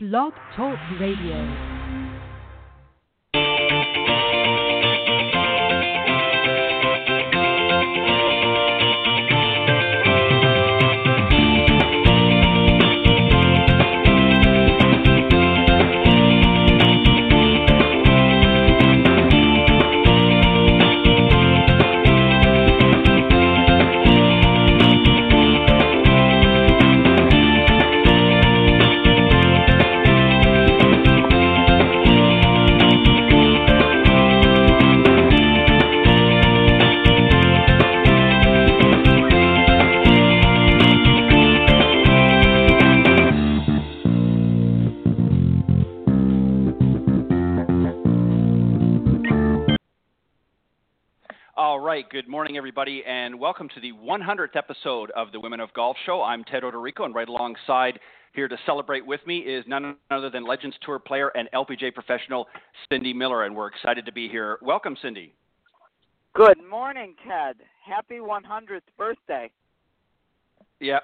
Blog Talk Radio. Right, good morning, everybody, and welcome to the 100th episode of the Women of Golf Show. I'm Ted Odorico, and right alongside here to celebrate with me is none other than Legends Tour player and LPGA professional Cindy Miller, and we're excited to be here. Welcome, Cindy. Good morning, Ted. Happy 100th birthday. Yeah.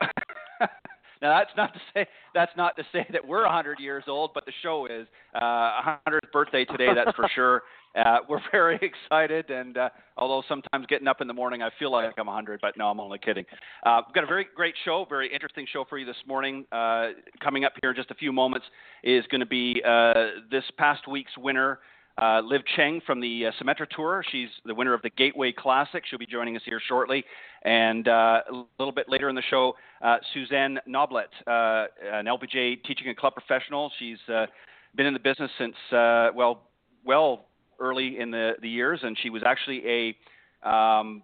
now that's not to say that's not to say that we're 100 years old, but the show is uh, 100th birthday today. That's for sure. Uh, we're very excited, and uh, although sometimes getting up in the morning, I feel like I'm 100, but no, I'm only kidding. Uh, we've got a very great show, very interesting show for you this morning. Uh, coming up here in just a few moments is going to be uh, this past week's winner. Uh, Liv Cheng from the uh, Symetra Tour. She's the winner of the Gateway Classic. She'll be joining us here shortly. And uh, a little bit later in the show, uh, Suzanne Noblett, uh, an LPGA teaching and club professional. She's uh, been in the business since, well, well early in the, the years, and she was actually a um,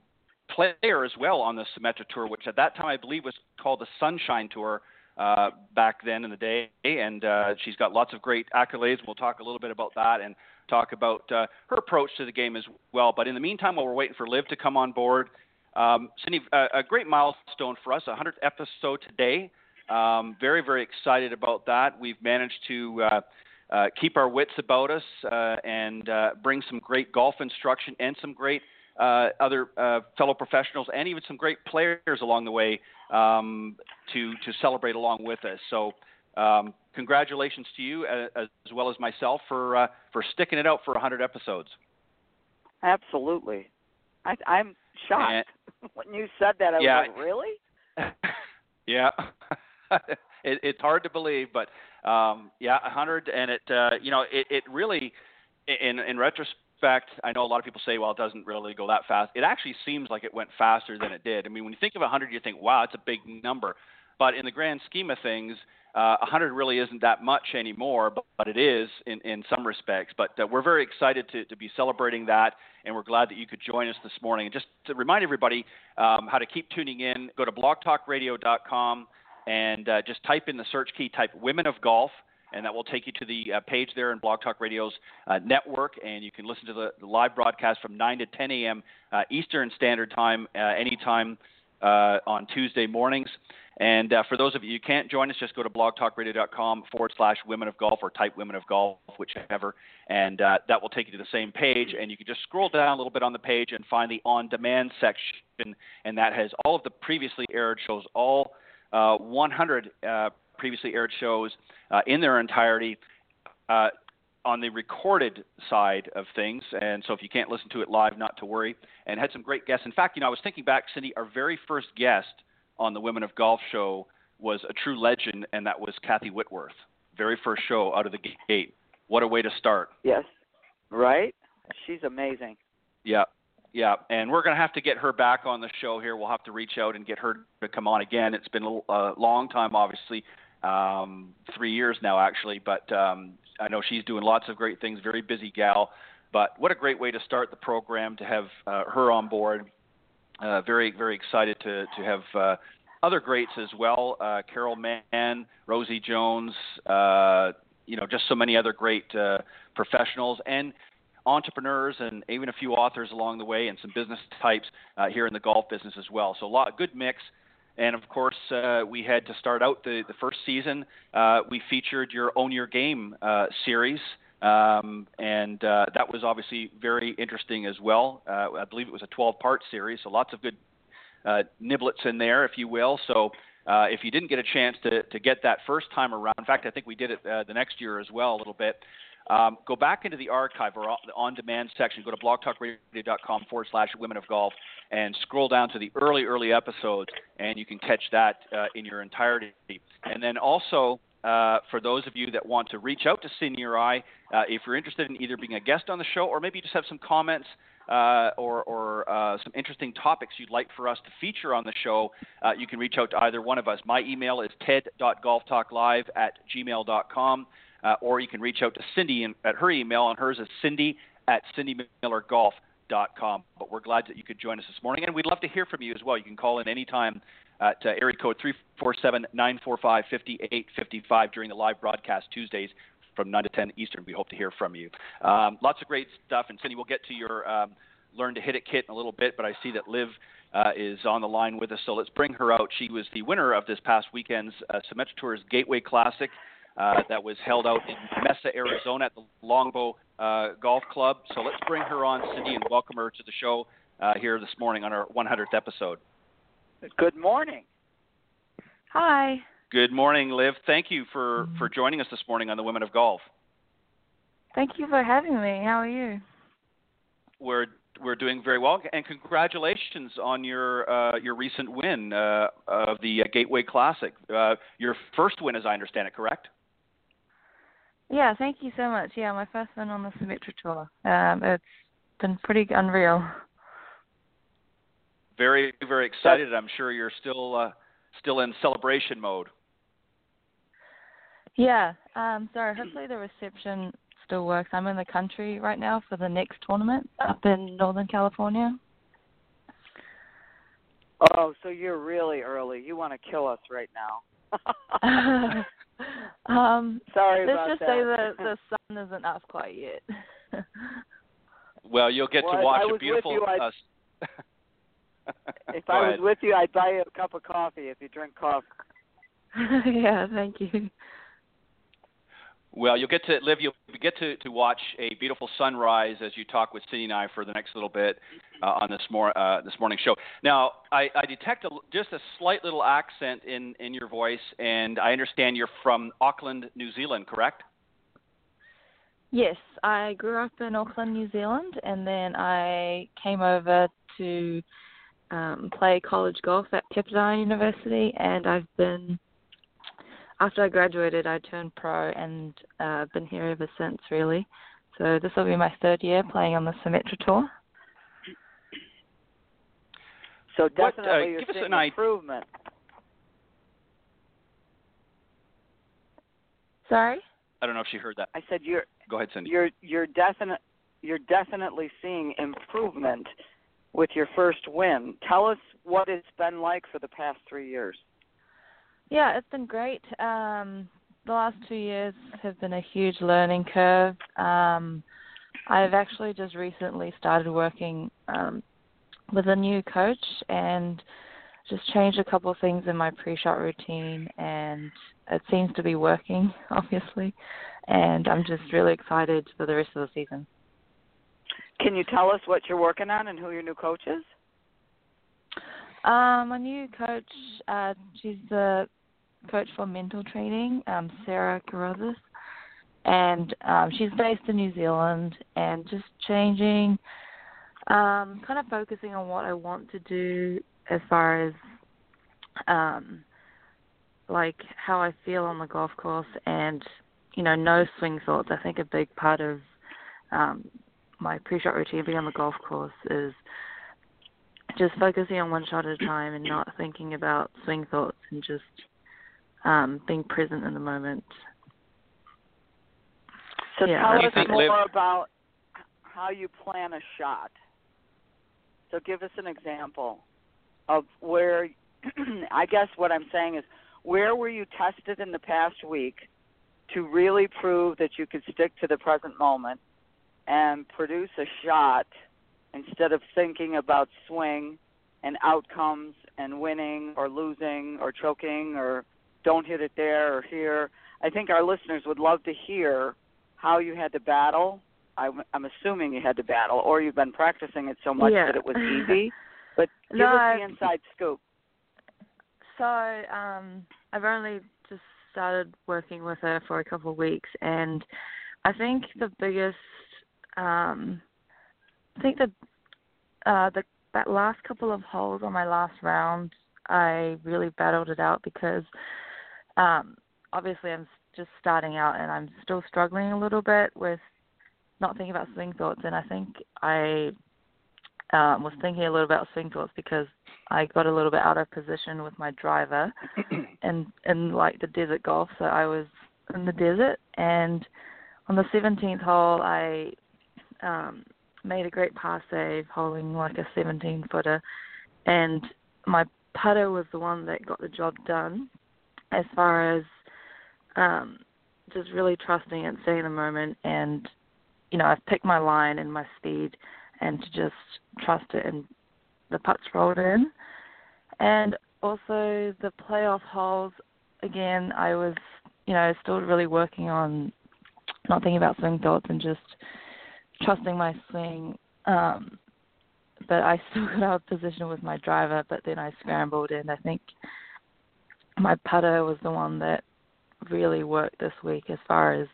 player as well on the Symetra Tour, which at that time I believe was called the Sunshine Tour uh, back then in the day. And uh, she's got lots of great accolades. We'll talk a little bit about that and talk about uh, her approach to the game as well. But in the meantime, while we're waiting for Liv to come on board, um, Cindy, uh, a great milestone for us, 100th episode today. Um, very, very excited about that. We've managed to uh, uh, keep our wits about us uh, and uh, bring some great golf instruction and some great uh, other uh, fellow professionals and even some great players along the way um, to to celebrate along with us. So. Um, congratulations to you uh, as well as myself for uh, for sticking it out for 100 episodes. Absolutely. I, I'm shocked. And, when you said that, I yeah, was like, really? yeah. it, it's hard to believe, but um, yeah, 100, and it uh, you know it, it really, in in retrospect, I know a lot of people say, well, it doesn't really go that fast. It actually seems like it went faster than it did. I mean, when you think of 100, you think, wow, it's a big number, but in the grand scheme of things, uh, 100 really isn't that much anymore, but, but it is in, in some respects. But uh, we're very excited to, to be celebrating that, and we're glad that you could join us this morning. And just to remind everybody um, how to keep tuning in, go to blogtalkradio.com and uh, just type in the search key, type Women of Golf, and that will take you to the uh, page there in Blog Talk Radio's uh, network, and you can listen to the, the, live broadcast from 9 to 10 a.m. Uh, Eastern Standard Time, uh, anytime uh, on Tuesday mornings. And uh, for those of you who can't join us, just go to blogtalkradio.com forward slash women of golf or type women of golf, whichever, and that will take you to the same page. And you can just scroll down a little bit on the page and find the on demand section, and that has all of the previously aired shows, all uh, 100 uh, previously aired shows uh, in their entirety. Uh, on the recorded side of things, and so if you can't listen to it live, not to worry. And had some great guests. In fact, you know, I was thinking back, Cindy, our very first guest on the Women of Golf show was a true legend, and that was Kathy Whitworth. Very first show out of the gate. What a way to start. Yes. Right? She's amazing. Yeah. Yeah, and we're going to have to get her back on the show here. We'll have to reach out and get her to come on again. It's been a uh, long time, obviously, um, three years now, actually, but um, I know she's doing lots of great things, very busy gal. But what a great way to start the program to have uh, her on board uh, very very excited to to have uh, other greats as well. Uh, Carol Mann, Rosie Jones, uh, you know, just so many other great uh, professionals and entrepreneurs and even a few authors along the way and some business types uh, here in the golf business as well. So a lot good mix. And of course, uh, we had to start out the, the first season. Uh, we featured your Own Your Game uh, series, um, and uh, that was obviously very interesting as well. Uh, I believe it was a 12 part series, so lots of good uh, niblets in there, if you will. So if you didn't get a chance to, to get that first time around, in fact, I think we did it the next year as well a little bit. Um, go back into the archive or the on demand section, go to blogtalkradio.com forward slash women of golf and scroll down to the early, early episodes, and you can catch that uh, in your entirety. And then also, uh, for those of you that want to reach out to or I, uh, if you're interested in either being a guest on the show or maybe you just have some comments uh, or, or uh, some interesting topics you'd like for us to feature on the show, uh, you can reach out to either one of us. My email is ted.golftalklive at gmail.com, uh, or you can reach out to Cindy in, at her email, and hers is cindy at cindymillergolf.com. But we're glad that you could join us this morning, and we'd love to hear from you as well. You can call in anytime at uh, area code 347-945-5855 during the live broadcast Tuesdays from 9 to 10 Eastern. We hope to hear from you. Um, lots of great stuff. And Cindy, we'll get to your um, Learn to Hit It kit in a little bit, but I see that Liv uh, is on the line with us, so let's bring her out. She was the winner of this past weekend's uh, Symetra Tours Gateway Classic. Uh, that was held out in Mesa, Arizona at the Longbow uh, Golf Club. So let's bring her on, Cindy, and welcome her to the show uh, here this morning on our 100th episode. Good morning. Hi. Good morning, Liv. Thank you for, for joining us this morning on the Women of Golf. Thank you for having me. How are you? We're we're doing very well, and congratulations on your uh, your recent win uh, of the uh, Gateway Classic. Uh, your first win, as I understand it, correct? Yeah, thank you so much. Yeah, my first win on the Symetra Tour. Um, it's been pretty unreal. Very, very excited. I'm sure you're still uh, still in celebration mode. Yeah. Um, sorry. Hopefully the reception still works. I'm in the country right now for the next tournament up in Northern California. Oh, so you're really early. You want to kill us right now. um, Sorry let's about just that. say the the sun isn't up quite yet. well, you'll get well, to watch a beautiful. You, uh, if I was ahead. with you, I'd buy you a cup of coffee if you drink coffee. yeah, thank you. Well, you'll get to live. You'll get to, to watch a beautiful sunrise as you talk with Cindy and I for the next little bit uh, on this mor- uh, this morning show. Now, I, I detect a, just a slight little accent in, in your voice, and I understand you're from Auckland, New Zealand, correct? Yes, I grew up in Auckland, New Zealand, and then I came over to um, play college golf at Pepperdine University, and I've been after I graduated, I turned pro and uh, been here ever since, really. So this will be my third year playing on the Symetra Tour. So What, uh, definitely you're give us seeing an idea- improvement. Sorry? I don't know if she heard that. I said you're Go ahead, Cindy. you're you're definite you're definitely seeing improvement with your first win. Tell us what it's been like for the past three years. Yeah, it's been great. Um, the last two years have been a huge learning curve. Um, I've actually just recently started working um, with a new coach and just changed a couple of things in my pre-shot routine, and it seems to be working, obviously. And I'm just really excited for the rest of the season. Can you tell us what you're working on and who your new coach is? Um, my new coach, uh, she's the coach for mental training, um, Sarah Carruthers, and um, she's based in New Zealand. And just changing, um, kind of focusing on what I want to do as far as um, like how I feel on the golf course, and you know, no swing thoughts. I think a big part of um, my pre-shot routine being on the golf course is just focusing on one shot at a time and not thinking about swing thoughts and just um, being present in the moment. So Yeah, tell us more Liv- about how you plan a shot. So give us an example of where I guess what I'm saying is where were you tested in the past week to really prove that you could stick to the present moment and produce a shot instead of thinking about swing and outcomes and winning or losing or choking or don't hit it there or here. I think our listeners would love to hear how you had to battle. I'm, I'm assuming you had to battle, or you've been practicing it so much Yeah. that it was easy. But give No, us the inside scoop. So um, I've only just started working with her for a couple of weeks, and I think the biggest, um, I think the, uh, the that last couple of holes on my last round, I really battled it out because, um, obviously I'm just starting out and I'm still struggling a little bit with not thinking about swing thoughts, and I think I um, was thinking a little about swing thoughts because I got a little bit out of position with my driver and in like the desert golf. So I was in the desert and on the 17th hole I um, made a great par save, holding like a 17 footer, and my putter was the one that got the job done. As far as um, just really trusting and staying in the moment, and you know I've picked my line and my speed and to just trust it and the putts rolled in. And also the playoff holes, again, I was, you know, still really working on not thinking about swing thoughts and just trusting my swing. Um, but I still got out of position with my driver, but then I scrambled and I think my putter was the one that really worked this week as far as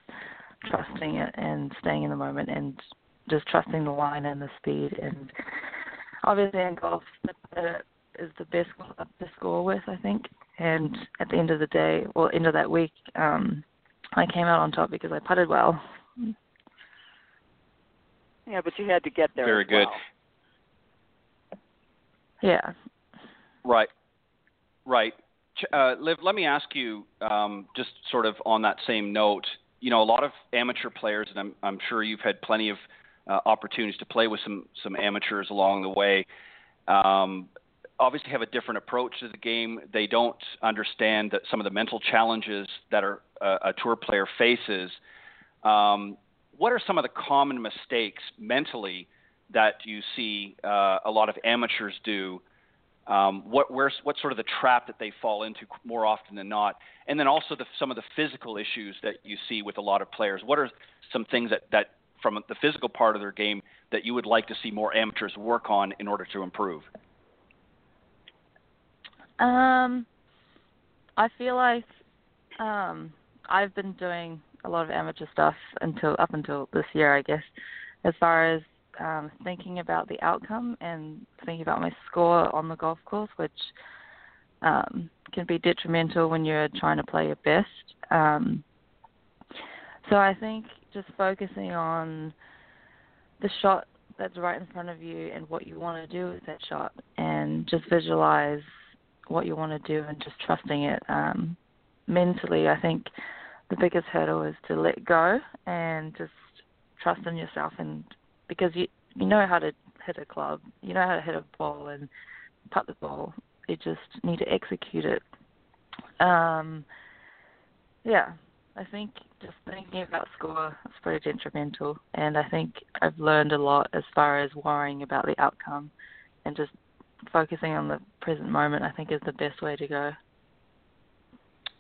trusting it and staying in the moment and just trusting the line and the speed. And obviously in golf, the putter is the best club to score with, I think. And at the end of the day, well, end of that week, um, I came out on top because I putted well. Yeah, but you had to get there. Very good. Well. Yeah. Right. Right. Uh, Liv, let me ask you, um, just sort of on that same note. You know, a lot of amateur players, and I'm, I'm sure you've had plenty of uh, opportunities to play with some some amateurs along the way. Um, obviously, have a different approach to the game. They don't understand that some of the mental challenges that are, uh, a tour player faces. Um, what are some of the common mistakes mentally that you see uh, a lot of amateurs do? Um, what where's what's sort of the trap that they fall into more often than not, and then also the, some of the physical issues that you see with a lot of players. What are some things that that from the physical part of their game that you would like to see more amateurs work on in order to improve? Um, I feel like um, I've been doing a lot of amateur stuff until up until this year, I guess, as far as um, thinking about the outcome and thinking about my score on the golf course, which um, can be detrimental when you're trying to play your best. Um, so I think just focusing on the shot that's right in front of you and what you want to do with that shot, and just visualize what you want to do and just trusting it. Um, mentally, I think the biggest hurdle is to let go and just trust in yourself, and because you you know how to hit a club, you know how to hit a ball and putt the ball. You just need to execute it. Um, yeah, I think just thinking about score is pretty detrimental, and I think I've learned a lot as far as worrying about the outcome and just focusing on the present moment. I think is the best way to go.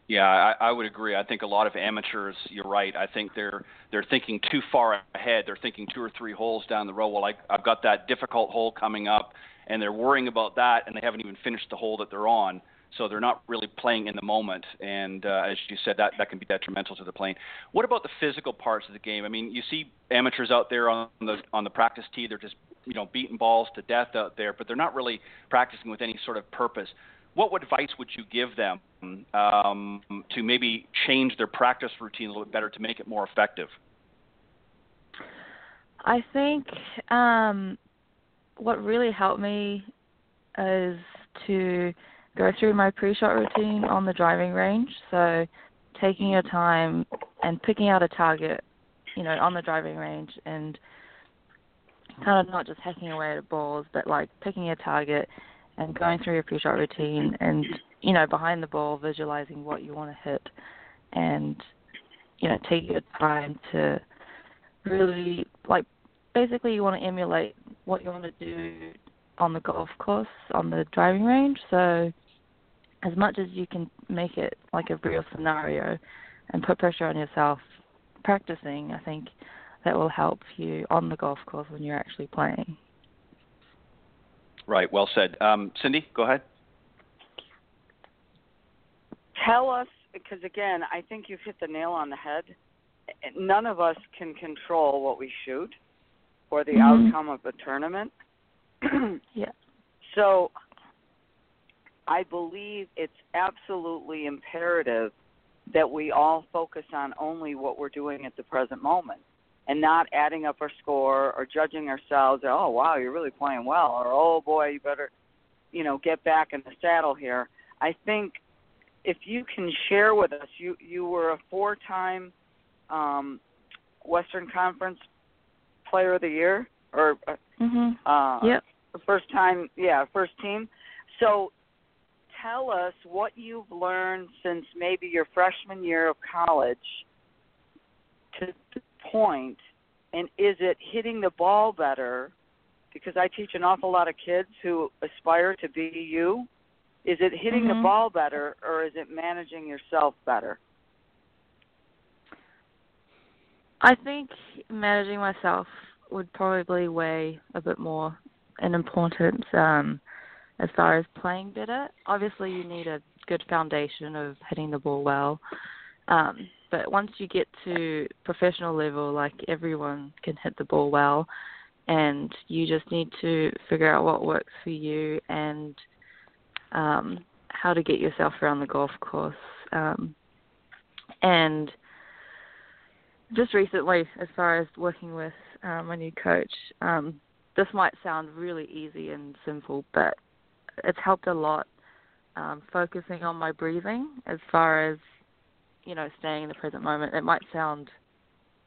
Yeah, I, I would agree. I think a lot of amateurs, you're right. I think they're they're thinking too far ahead. They're thinking two or three holes down the road. Well, I, I've got that difficult hole coming up, and they're worrying about that, and they haven't even finished the hole that they're on so they're not really playing in the moment. And uh, as you said, that that can be detrimental to the playing. What about the physical parts of the game? I mean, you see amateurs out there on the on the practice tee; they're just you know beating balls to death out there, but they're not really practicing with any sort of purpose. What advice would you give them um, to maybe change their practice routine a little bit better to make it more effective? I think um, what really helped me is to go through my pre-shot routine on the driving range. So taking your time and picking out a target, you know, on the driving range and kind of not just hacking away at balls, but like picking a target and going through your pre-shot routine and you know behind the ball visualizing what you want to hit and you know take your time to really like basically you want to emulate what you want to do on the golf course on the driving range so as much as you can make it like a real scenario and put pressure on yourself practicing, I think that will help you on the golf course when you're actually playing. Right, well said. Um, Cindy, go ahead. Tell us because again, I think you've hit the nail on the head. None of us can control what we shoot or the Mhm. outcome of a tournament. Yeah. So I believe it's absolutely imperative that we all focus on only what we're doing at the present moment and not adding up our score or judging ourselves oh wow you're really playing well or oh boy you better you know get back in the saddle here i think if you can share with us you you were a four time um western conference player of the year or uh, Mhm. uh Yep. first time yeah first team so tell us what you've learned since maybe your freshman year of college to the point and is it hitting the ball better because i teach an awful lot of kids who aspire to be you is it hitting the Mhm. ball better or is it managing yourself better I think managing myself would probably weigh a bit more in importance um, as far as playing better. Obviously, you need a good foundation of hitting the ball well. Um, but once you get to professional level, like everyone can hit the ball well, and you just need to figure out what works for you and um, how to get yourself around the golf course. Um, and just recently, as far as working with uh, my new coach, um, this might sound really easy and simple, but it's helped a lot um, focusing on my breathing as far as you know staying in the present moment. It might sound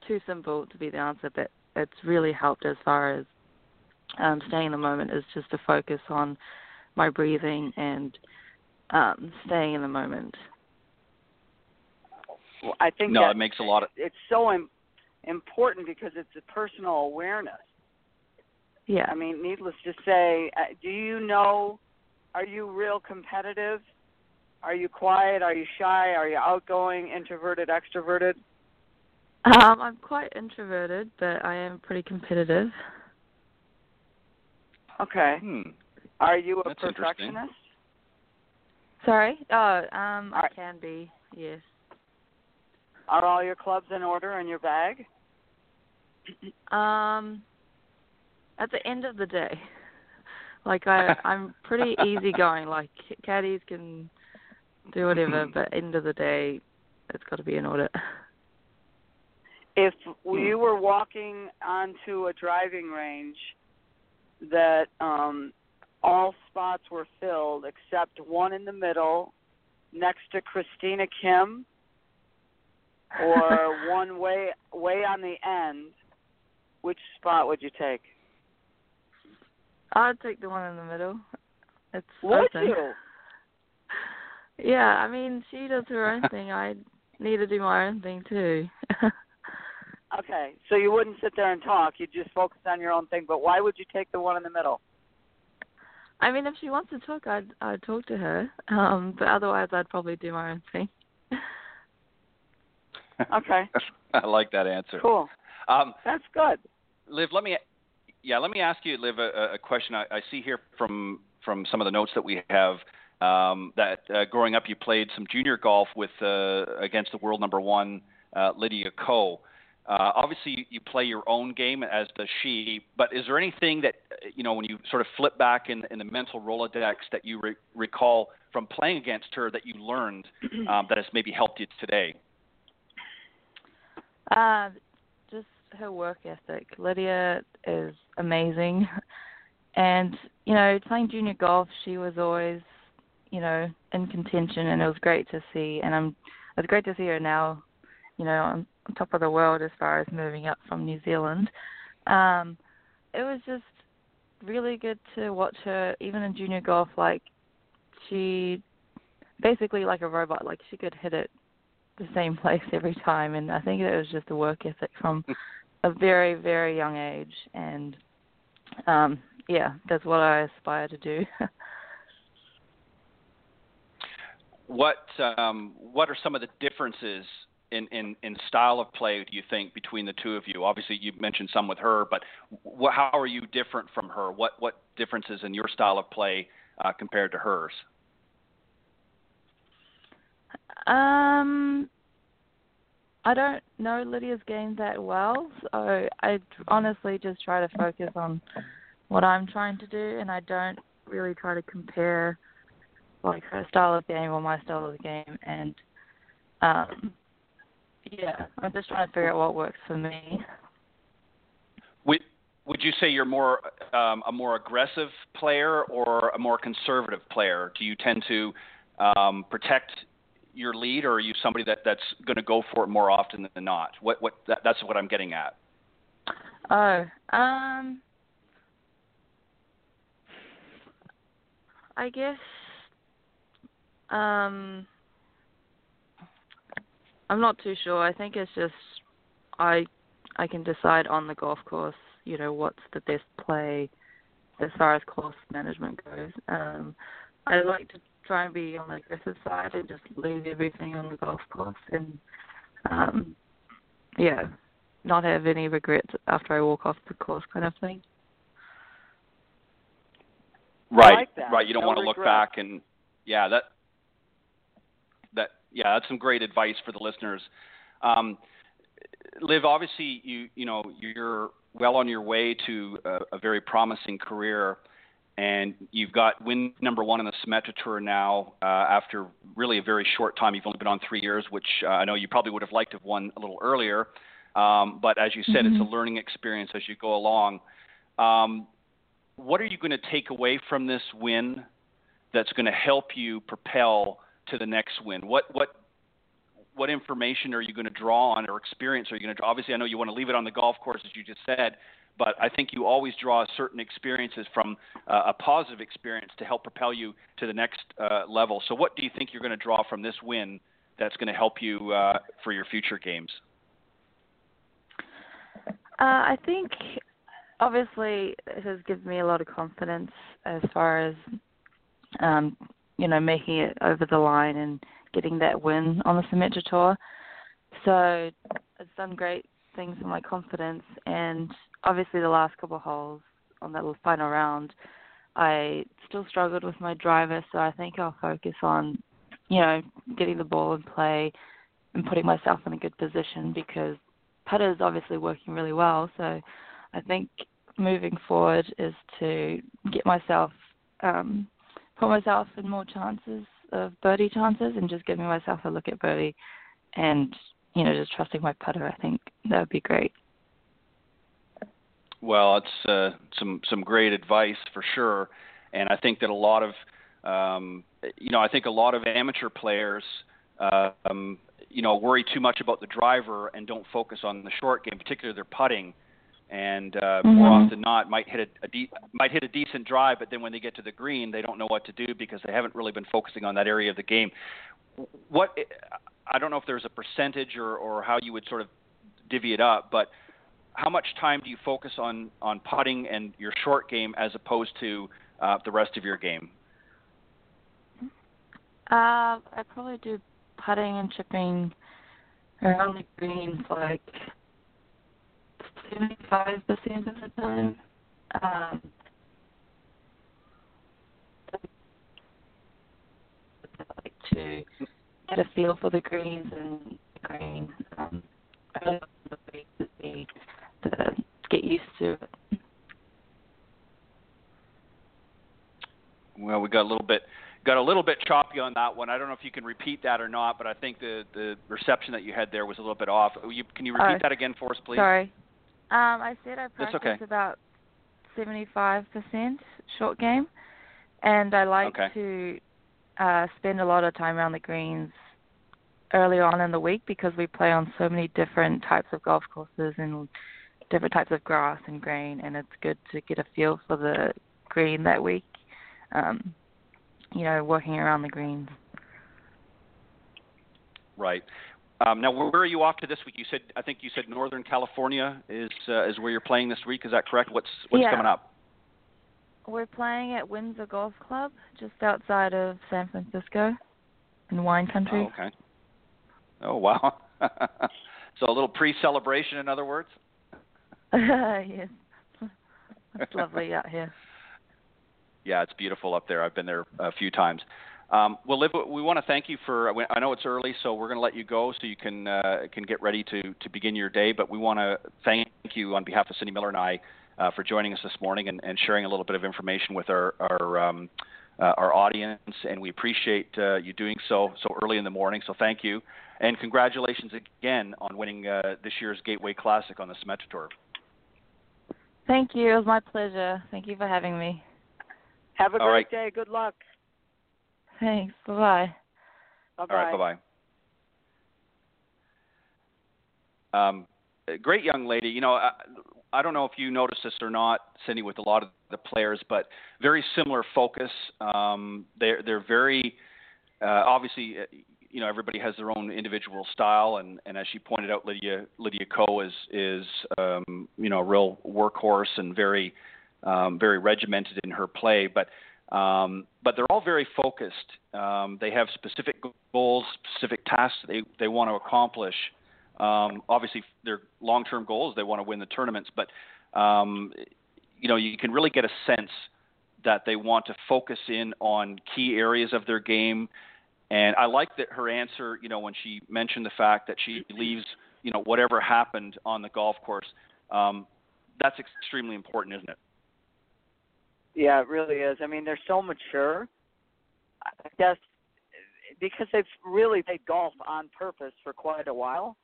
too simple to be the answer, but it's really helped as far as um, staying in the moment is just to focus on my breathing and um, staying in the moment. well, i think No, that it makes a lot of it's so Im- important because it's a personal awareness Yeah. I mean, needless to say, uh, do you know? Are you real competitive? Are you quiet? Are you shy? Are you outgoing, introverted, extroverted? Um, I'm quite introverted, but I am pretty competitive. Okay. hmm. Are you a That's perfectionist? Sorry? Oh, um, I Alright. can be, yes. Are all your clubs in order in your bag? Um, at the end of the day, like I, I'm pretty easygoing. Like caddies can do whatever, but end of the day, it's got to be in order. If Hmm. you were walking onto a driving range that um, all spots were filled except one in the middle next to Christina Kim or one way way on the end, which spot would you take? I'd take the one in the middle. It's Would open. you? Yeah, I mean, she does her own thing. I need to do my own thing too. Okay, so you wouldn't sit there and talk. You'd just focus on your own thing. But why would you take the one in the middle? I mean, if she wants to talk, I'd I'd talk to her. Um, but otherwise, I'd probably do my own thing. Okay, I like that answer. cool. Um, That's good. Liv, let me yeah, let me ask you, Liv, a, a question. I, I see here from from some of the notes that we have um, that uh, growing up you played some junior golf with uh, against the world number one uh, Lydia Ko. Uh, obviously, you, play your own game, as does she. But is there anything that uh, you know when you sort of flip back in, in the mental rolodex that you re- recall from playing against her that you learned um, that has maybe helped you today? Uh, just her work ethic. Lydia is amazing, and you know, playing junior golf, she was always, you know, in contention, and it was great to see. And I'm, it's great to see her now, you know, on, top of the world as far as moving up from New Zealand. Um, it was just really good to watch her, even in junior golf. Like she, basically like a robot. Like she could hit it the same place every time and I think it was just the work ethic from a very, very young age and um yeah, that's what I aspire to do. What um, what are some of the differences in, in, in style of play do you think between the two of you? Obviously, you mentioned some with her, but how are you different from her? What what differences in your style of play uh, compared to hers? Um, I don't know Lydia's game that well, so I honestly just try to focus on what I'm trying to do, and I don't really try to compare like her style of game or my style of the game. And um, yeah, I'm just trying to figure out what works for me. Would would you say you're more um, a more aggressive player or a more conservative player? Do you tend to um, protect your lead, or are you somebody that that's going to go for it more often than not? What what that, that's what I'm getting at. Oh, um, I guess um, I'm not too sure. I think it's just I I can decide on the golf course, you know, what's the best play as far as course management goes. Um, I like to try and be on the aggressive side and just leave everything on the golf course and um yeah, not have any regrets after I walk off the course kind of thing. Right, like right. You don't No want to look back and yeah, that that yeah, that's some great advice for the listeners. Um, Liv, obviously you you know you're well on your way to a, a very promising career, and you've got win number one in the Symetra Tour now uh, after really a very short time. You've only been on three years, which uh, I know you probably would have liked to have won a little earlier. Um, but as you said, it's a Mhm. learning experience as you go along. Um, what are you going to take away from this win that's going to help you propel to the next win? What what what information are you going to draw on or experience are you going to draw? Obviously, I know you want to leave it on the golf course as you just said, but I think you always draw certain experiences from uh, a positive experience to help propel you to the next uh, level. So, what do you think you're going to draw from this win that's going to help you uh, for your future games? Uh, I think obviously it has given me a lot of confidence as far as um, you know making it over the line and getting that win on the Symetra Tour. So it's done great things for my confidence, and obviously the last couple of holes on that final round, I still struggled with my driver. So I think I'll focus on you know getting the ball in play and putting myself in a good position because putter is obviously working really well. So I think moving forward is to get myself, um, put myself in more chances of birdie chances and just giving myself a look at birdie and, you know, just trusting my putter. I think that would be great. Well, it's uh, some some great advice for sure, and I think that a lot of um, you know I think a lot of amateur players uh, um, you know worry too much about the driver and don't focus on the short game, particularly their putting, and uh, more Mhm. often than not might hit a, a de- might hit a decent drive, but then when they get to the green, they don't know what to do because they haven't really been focusing on that area of the game. What I don't know if there's a percentage or or how you would sort of divvy it up, but how much time do you focus on on putting and your short game as opposed to uh, the rest of your game? Uh, I probably do putting and chipping around the greens like 75% of the time. Um, like to get a feel for the greens and the green. Um, early on in the week would be to get used to it. Well, we got a little bit got a little bit choppy on that one. I don't know if you can repeat that or not, but I think the the reception that you had there was a little bit off. You, can you repeat Oh, that again for us, please? Sorry. Um, I said I practice okay. about 75% short game, and I like Okay. to uh, spend a lot of time around the greens early on in the week because we play on so many different types of golf courses and different types of grass and grain, and it's good to get a feel for the green that week. Um, you know, working around the greens. Right. Um, now, where are you off to this week? You said I think you said Northern California is uh, is where you're playing this week. Is that correct? What's what's Yeah. coming up? We're playing at Windsor Golf Club, just outside of San Francisco, in wine country. Oh, okay. Oh wow. so a little pre-celebration, in other words. yes. It's lovely out here. Yeah, it's beautiful up there. I've been there a few times. Um, well, Liv, we want to thank you for. I know it's early, so we're going to let you go so you can uh, can get ready to to begin your day. But we want to thank you on behalf of Cindy Miller and I uh, for joining us this morning and, and, sharing a little bit of information with our our um, uh, our audience. And we appreciate uh, you doing so so early in the morning. So thank you, and congratulations again on winning uh, this year's Gateway Classic on the Symetra Tour. Thank you. It was my pleasure. Thank you for having me. Have a All great right. day. Good luck. Thanks. Bye bye. Bye All right. Bye bye. Um, great young lady. You know, I, I don't know if you noticed this or not, Cindy, with a lot of the players, but very similar focus. Um, they're they're very uh, obviously. Uh, you know, everybody has their own individual style, and, and as she pointed out, Lydia Lydia Ko is is um, you know a real workhorse and very um, very regimented in her play. But um, but they're all very focused. Um, they have specific goals, specific tasks they, they want to accomplish. Um, obviously, their long-term goals they want to win the tournaments, but um, you know you can really get a sense that they want to focus in on key areas of their game. And I like that her answer, you know, when she mentioned the fact that she leaves, you know, whatever happened on the golf course. Um, that's extremely important, isn't it? Yeah, it really is. I mean, they're so mature. I guess because they've really played golf on purpose for quite a while.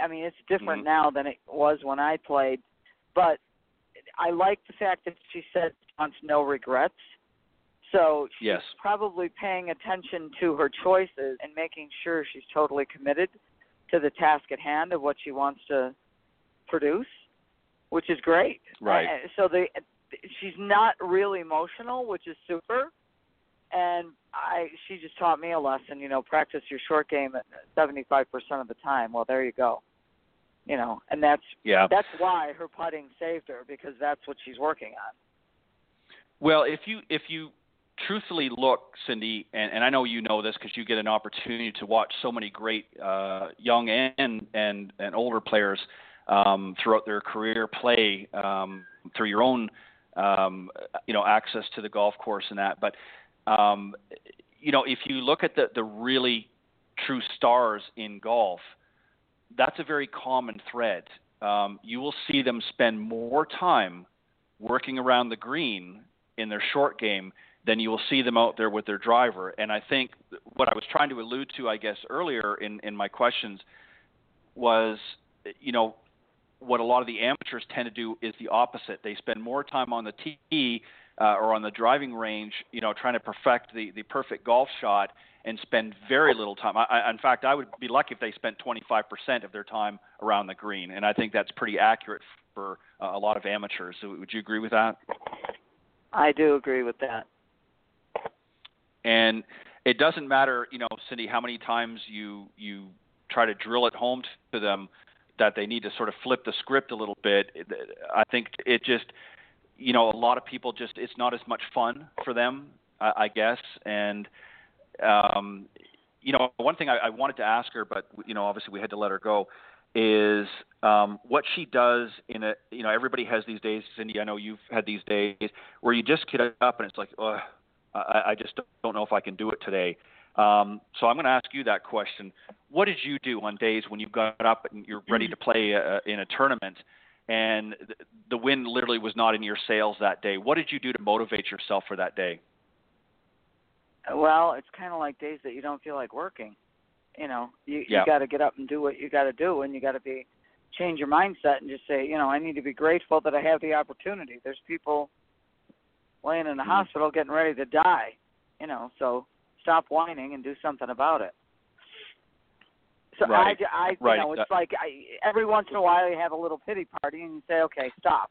I mean, it's different Mhm. now than it was when I played, but I like the fact that she said she wants no regrets. So she's Yes. probably paying attention to her choices and making sure she's totally committed to the task at hand of what she wants to produce, which is great. Right. Uh, So the she's not really emotional, which is super. And I she just taught me a lesson, you know, practice your short game at 75% of the time. Well, there you go. You know, and that's Yeah. that's why her putting saved her because that's what she's working on. Well, if you if you truthfully look, Cindy, and, and I know you know this because you get an opportunity to watch so many great uh, young and and and older players um, throughout their career play um, through your own um, you know access to the golf course and that. But um, you know, if you look at the the really true stars in golf, that's a very common thread. Um, you will see them spend more time working around the green in their short game than you will see them out there with their driver. And I think what I was trying to allude to, I guess, earlier in, in my questions was, you know, what a lot of the amateurs tend to do is the opposite. They spend more time on the tee uh, or on the driving range, you know, trying to perfect the, the perfect golf shot and spend very little time. I, I, in fact, I would be lucky if they spent 25% of their time around the green. And I think that's pretty accurate for uh, a lot of amateurs. So would you agree with that? I do agree with that. and it doesn't matter, you know, Cindy, how many times you you try to drill it home to them that they need to sort of flip the script a little bit. I think it just, you know, a lot of people just it's not as much fun for them, I, I guess, and um, you know, one thing I, I wanted to ask her, but you know, obviously we had to let her go, is um, what she does in a, you know, everybody has these days, Cindy. I know you've had these days where you just get up and it's like, I, I just don't know if I can do it today. Um, so I'm going to ask you that question. What did you do on days when you got up and you're ready to play uh in a tournament, and th- the wind literally was not in your sails that day? What did you do to motivate yourself for that day? Well, it's kind of like days that you don't feel like working. You know, you Yeah. you got to get up and do what you got to do, and you got to be change your mindset and just say, you know, I need to be grateful that I have the opportunity. There's people laying in the Mhm. hospital getting ready to die. You know, so stop whining and do something about it. So Right. I, I, Right. you know, it's like I, every once in a while you have a little pity party and you say, okay, stop.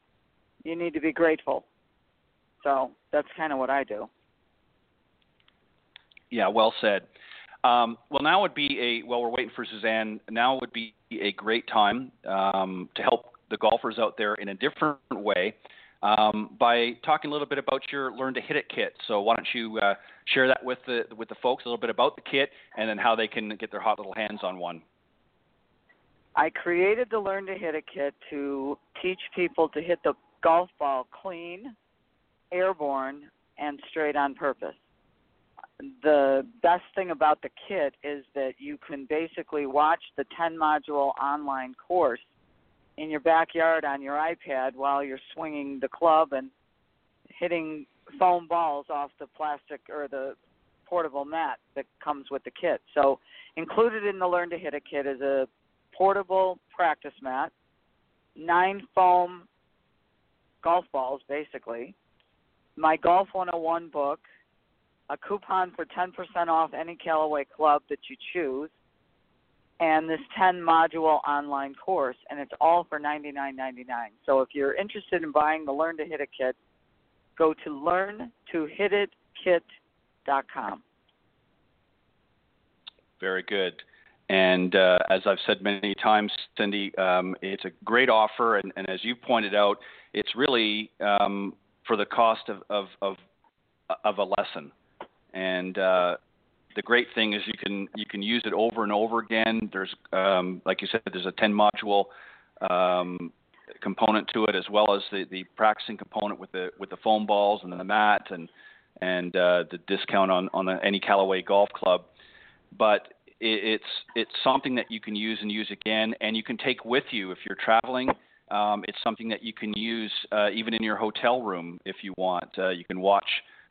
You need to be grateful. So that's kind of what I do. Yeah, well said. Um, well, now would be a well. We're waiting for Suzanne. Now would be a great time um, to help the golfers out there in a different way um, by talking a little bit about your Learn to Hit It kit. So why don't you uh, share that with the with the folks a little bit about the kit and then how they can get their hot little hands on one. I created the Learn to Hit It kit to teach people to hit the golf ball clean, airborne, and straight on purpose. the best thing about the kit is that you can basically watch the 10 module online course in your backyard on your iPad while you're swinging the club and hitting foam balls off the plastic or the portable mat that comes with the kit. So, included in the Learn to Hit a kit is a portable practice mat, nine foam golf balls, basically, my Golf 101 book, a coupon for 10% off any Callaway club that you choose, and this 10 module online course, and it's all for $99.99. So if you're interested in buying the Learn to Hit It kit, go to learntohitit.kit.com. Very good. And uh, as I've said many times, Cindy, um, it's a great offer, and, and, as you pointed out, it's really um, for the cost of, of, of, of a lesson. And uh, the great thing is you can you can use it over and over again. There's um, like you said, there's a 10 module um, component to it as well as the, the practicing component with the with the foam balls and the mat and and uh, the discount on on any Callaway golf club. But it, it's it's something that you can use and use again, and you can take with you if you're traveling. Um, it's something that you can use uh, even in your hotel room if you want. Uh, you can watch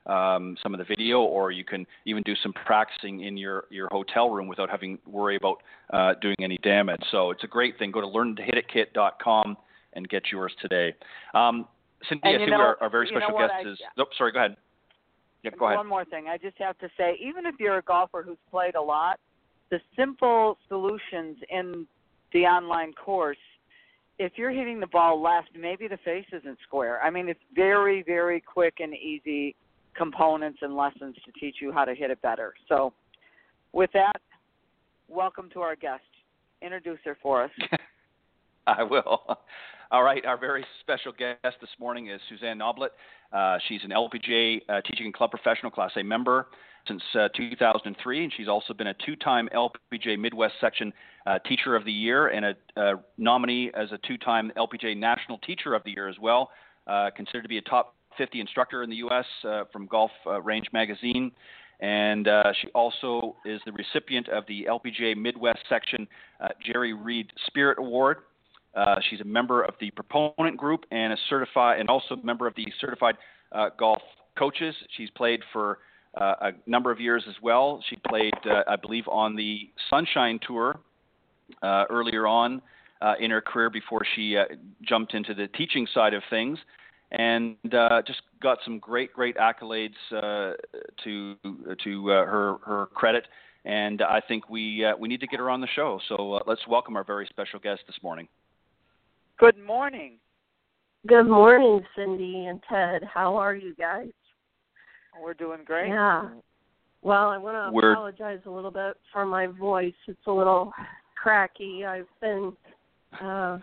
um, some of the video, or you can even do some practicing in your, your hotel room without having to worry about uh, doing any damage. So it's a great thing. Go to learntohitit.kit.com and get yours today. Um, Cindy, and I think know, our, our very special guest I, is. Oh, sorry, go ahead. Yeah, go ahead. One more thing. I just have to say, even if you're a golfer who's played a lot, the simple solutions in the online course if you're hitting the ball left, maybe the face isn't square. I mean, it's very, very quick and easy components and lessons to teach you how to hit it better. So, with that, welcome to our guest. Introduce her for us. I will. All right, our very special guest this morning is Suzanne Noblett. Uh, she's an LPGA uh, teaching and club professional, Class A member since uh, 2003, and she's also been a two-time LPGA Midwest Section uh, Teacher of the Year and a, a, nominee as a two-time LPGA National Teacher of the Year as well. Uh, considered to be a top 50 instructor in the U.S. Uh, from Golf uh, Range Magazine. And uh, she also is the recipient of the LPGA Midwest Section Jeri Reid Spirit Award. she's a member of the Proponent Group and a certified, and also a member of the Certified Golf Coaches. She's played for uh, a number of years as well. She played, uh, I believe, on the Sunshine Tour uh, earlier on in her career before she jumped into the teaching side of things, and uh, just got some great, great accolades to to her her credit. And I think we we need to get her on the show. So let's welcome our very special guest this morning. Good morning. Good morning, Cindy and Ted. How are you guys? We're doing great. Yeah. Well, I want to We're... apologize a little bit for my voice. It's a little cracky. I've been uh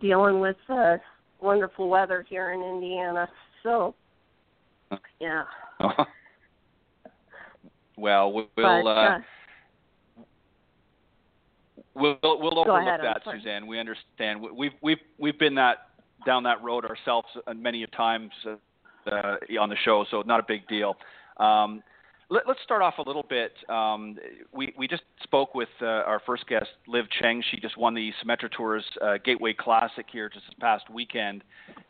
dealing with uh wonderful weather here in Indiana. So, yeah. well, we'll but, uh, uh, we'll we'll overlook ahead, that, Suzanne. We understand. We've we've we've been that down that road ourselves many a times. Uh, uh, on the show, so not a big deal. Um, let, us start off a little bit. Um, we, we just spoke with uh, our first guest, Liv Cheng. She just won the Symetra Tours uh, Gateway Classic here just this past weekend,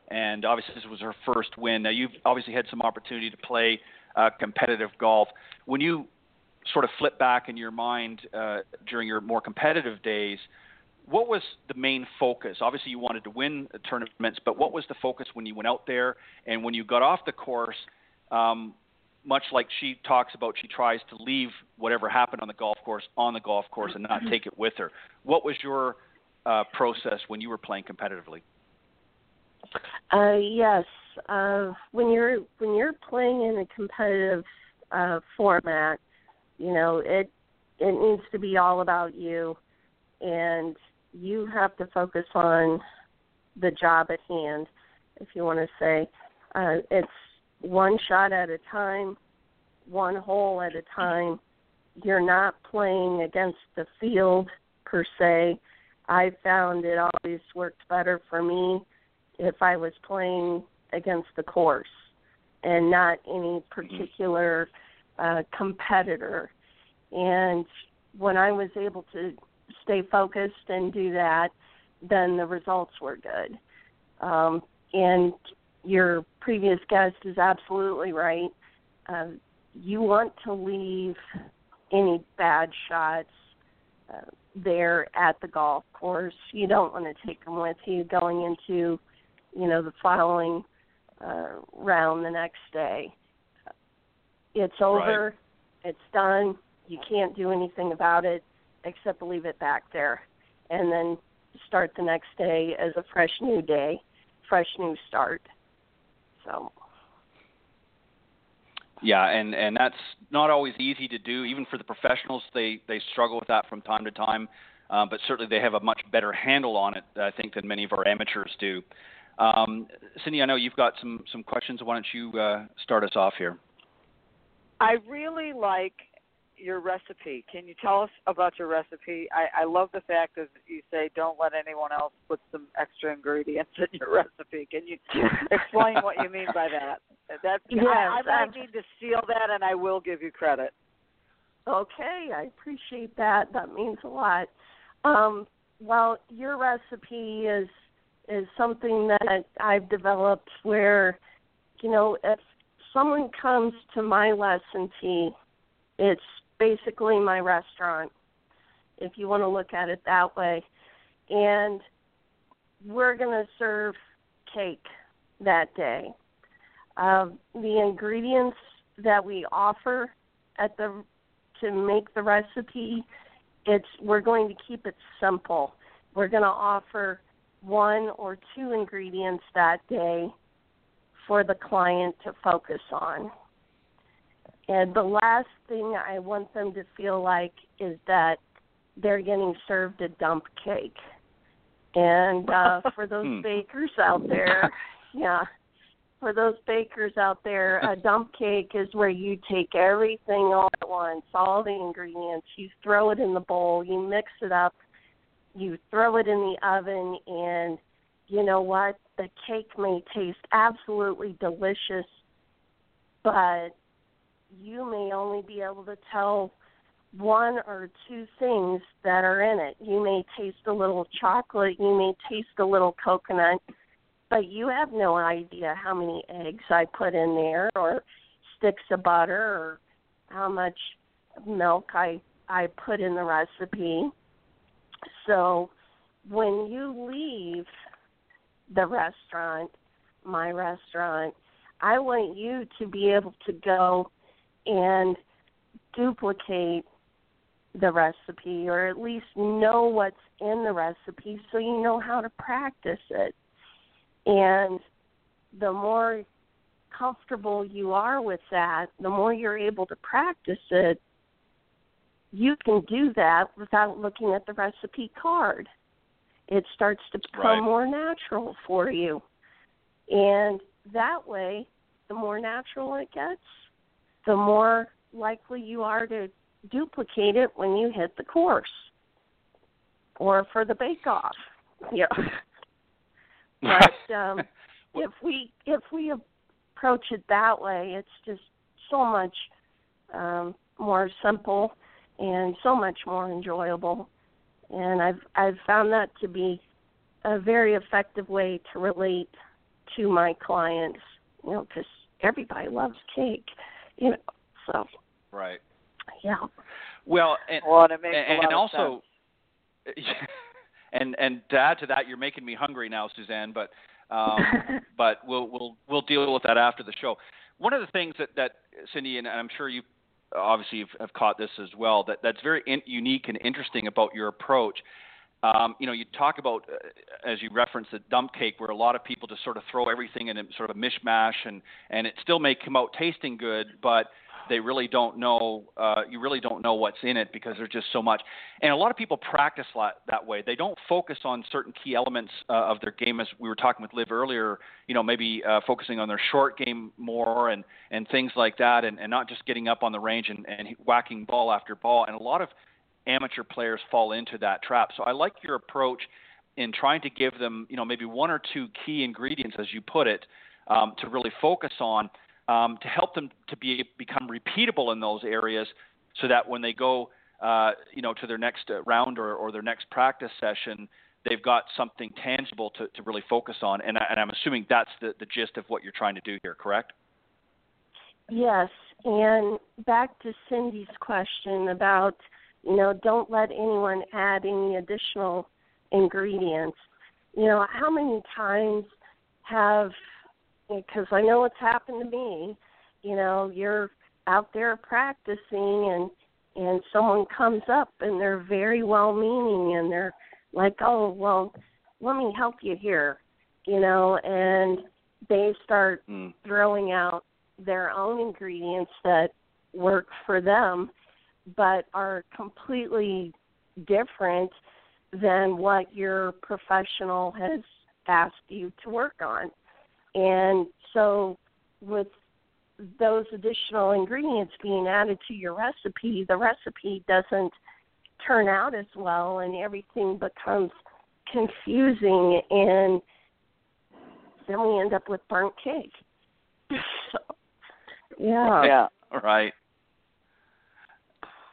and obviously this was her first win. Now you've obviously had some opportunity to play uh, competitive golf. When you sort of flip back in your mind uh, during your more competitive days, what was the main focus? Obviously, you wanted to win tournaments, but what was the focus when you went out there and when you got off the course? Um, much like she talks about, she tries to leave whatever happened on the golf course on the golf course and not take it with her. What was your uh, process when you were playing competitively? Uh, yes, uh, when you're when you're playing in a competitive uh, format, you know it it needs to be all about you, and you have to focus on the job at hand, if you want to say. Uh, it's one shot at a time, one hole at a time. You're not playing against the field per se. I found it always worked better for me if I was playing against the course and not any particular uh, competitor. And when I was able to stay focused and do that, then the results were good. Um, and your previous guest is absolutely right. Uh, you want to leave any bad shots uh, there at the golf course. You don't want to take them with you going into, you know, the following uh, round the next day. It's over. Right. It's done. You can't do anything about it except leave it back there, and then start the next day as a fresh new day, fresh new start. So. Yeah, and and that's not always easy to do. Even for the professionals, they they struggle with that from time to time. Uh, but certainly they have a much better handle on it, I think, than many of our amateurs do. Um, Cindy, I know you've got some some questions. Why don't you uh, start us off here? I really like your recipe. Can you tell us about your recipe? I, I love the fact that you say don't let anyone else put some extra ingredients in your recipe. Can you explain what you mean by that? That yes, I, I might need to steal that, and I will give you credit. Okay, I appreciate that. That means a lot. Um, well, your recipe is is something that I've developed where, you know, if someone comes to my lesson tee, it's basically my restaurant, if you want to look at it that way. And we're going to serve cake that day. Uh, the ingredients that we offer at the to make the recipe, it's we're going to keep it simple. We're going to offer one or two ingredients that day for the client to focus on. And the last thing I want them to feel like is that they're getting served a dump cake. And uh, for those hmm. bakers out there, yeah, for those bakers out there, a dump cake is where you take everything all at once, all the ingredients, you throw it in the bowl, you mix it up, you throw it in the oven, and you know what? The cake may taste absolutely delicious, but you may only be able to tell one or two things that are in it. You may taste a little chocolate, you may taste a little coconut, but you have no idea how many eggs I put in there or sticks of butter or how much milk I I put in the recipe. So when you leave the restaurant, my restaurant, I want you to be able to go and duplicate the recipe or at least know what's in the recipe so you know how to practice it. And the more comfortable you are with that, the more you're able to practice it, you can do that without looking at the recipe card. It starts to become right. more natural for you. And that way, the more natural it gets, the more likely you are to duplicate it when you hit the course or for the bake off. Yeah. but um if we if we approach it that way, it's just so much um more simple and so much more enjoyable. And I've I've found that to be a very effective way to relate to my clients, you know, because everybody loves cake you know. So right. Yeah. Well, and, well, and, and, a lot and of also, and and to add to that, you're making me hungry now, Suzanne. But um, but we'll we'll we'll deal with that after the show. One of the things that that Cindy and I'm sure you obviously have, have caught this as well that that's very in, unique and interesting about your approach um, you know, you talk about, uh, as you referenced, the dump cake, where a lot of people just sort of throw everything in a sort of a mishmash, and and it still may come out tasting good, but they really don't know. Uh, you really don't know what's in it because there's just so much. And a lot of people practice that way. They don't focus on certain key elements uh, of their game, as we were talking with Liv earlier. You know, maybe uh, focusing on their short game more and and things like that, and, and not just getting up on the range and, and whacking ball after ball. And a lot of amateur players fall into that trap. So I like your approach in trying to give them, you know, maybe one or two key ingredients, as you put it, um, to really focus on, um, to help them to be become repeatable in those areas, so that when they go, uh, you know, to their next uh, round or, or their next practice session, they've got something tangible to, to really focus on. And, I, I'm assuming that's the, the gist of what you're trying to do here, correct? Yes, and back to Cindy's question about, you know, don't let anyone add any additional ingredients. You know, how many times have, because I know it's happened to me, you know, you're out there practicing and and someone comes up and they're very well meaning and they're like, oh, well, let me help you here, you know, and they start mm. throwing out their own ingredients that work for them but are completely different than what your professional has asked you to work on. And so with those additional ingredients being added to your recipe, the recipe doesn't turn out as well and everything becomes confusing and then we end up with burnt cake. so yeah. Yeah. Right.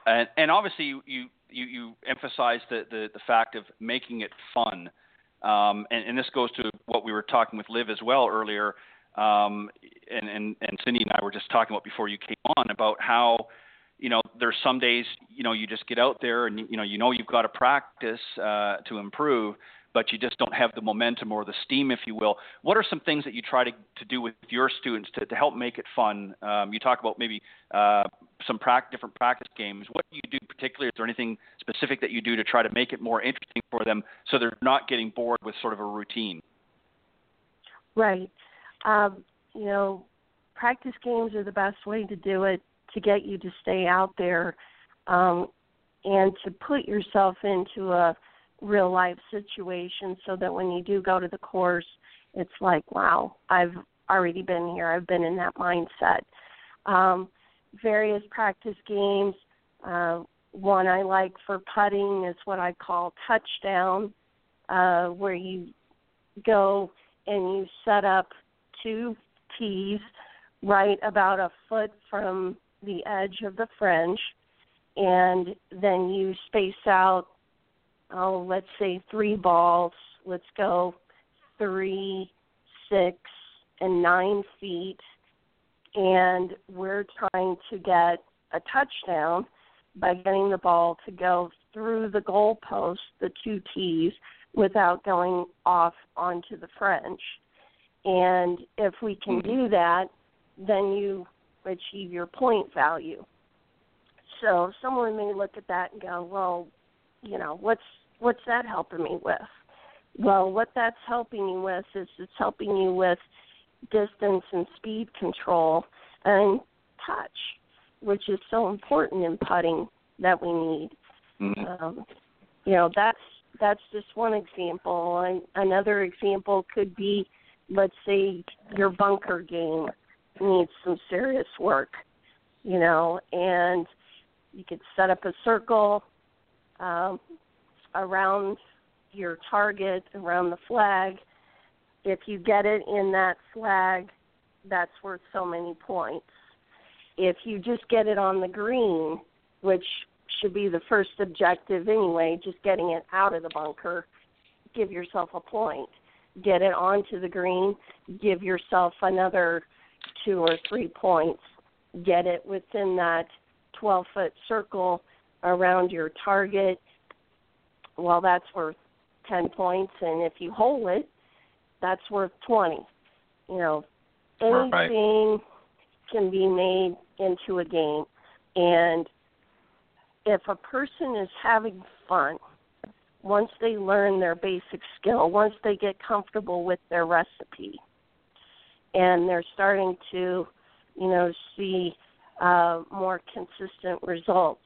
And and obviously you you you, emphasize the, the the fact of making it fun. Um, and, and this goes to what we were talking with Liv as well earlier. Um, and, and, and Cindy and I were just talking about before you came on about how, you know, there's some days, you know, you just get out there and, you know, you know you've got to practice uh, to improve, but you just don't have the momentum or the steam, if you will. What are some things that you try to, to do with your students to, to help make it fun? Um, you talk about maybe uh, some pra- different practice games. What do you do particularly? Is there anything specific that you do to try to make it more interesting for them so they're not getting bored with sort of a routine? Right. Um, you know, practice games are the best way to do it to get you to stay out there um, and to put yourself into a real life situation so that when you do go to the course, it's like, wow, I've already been here. I've been in that mindset. Um, various practice games. Uh, one I like for putting is what I call touchdown, uh, where you go and you set up two tees right about a foot from the edge of the fringe, and then you space out oh, let's say three balls. Let's go three, six, and nine feet. And we're trying to get a touchdown by getting the ball to go through the goalpost, the two tees, without going off onto the fringe. And if we can mm-hmm. do that, then you achieve your point value. So someone may look at that and go, well, you know, what's what's that helping me with? Well, what that's helping you with is it's helping you with distance and speed control and touch, which is so important in putting that we need. Mm-hmm. Um, you know, that's that's just one example. And another example could be, let's say, your bunker game needs some serious work. You know, and you could set up a circle, um, around your target, around the flag. If you get it in that flag, that's worth so many points. If you just get it on the green, which should be the first objective anyway, just getting it out of the bunker, give yourself a point. Get it onto the green, give yourself another two or three points. Get it within that 12 foot circle around your target well, that's worth 10 points, and if you hold it, that's worth 20. You know, anything right. can be made into a game. And if a person is having fun, once they learn their basic skill, once they get comfortable with their recipe, and they're starting to, you know, see uh, more consistent results,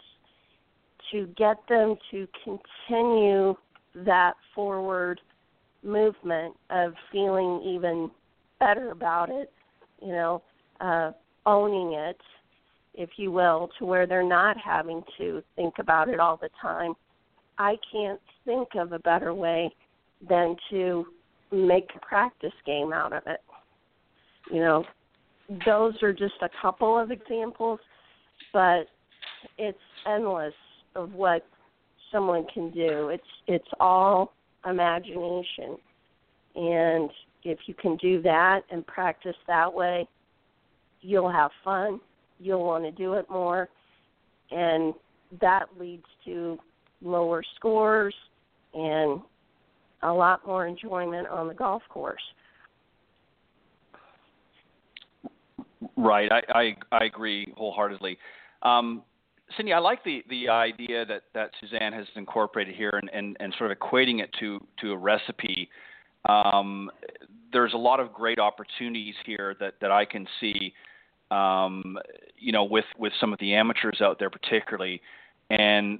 to get them to continue that forward movement of feeling even better about it, you know, uh, owning it, if you will, to where they're not having to think about it all the time. I can't think of a better way than to make a practice game out of it. You know, those are just a couple of examples, but it's endless of what someone can do. It's it's all imagination. And if you can do that and practice that way, you'll have fun. You'll want to do it more. And that leads to lower scores and a lot more enjoyment on the golf course. Right, I I, I agree wholeheartedly. Um, Cindy, I like the, the idea that, that Suzanne has incorporated here and, and, and sort of equating it to, to a recipe. Um, there's a lot of great opportunities here that, that I can see, um, you know, with, with some of the amateurs out there particularly. And,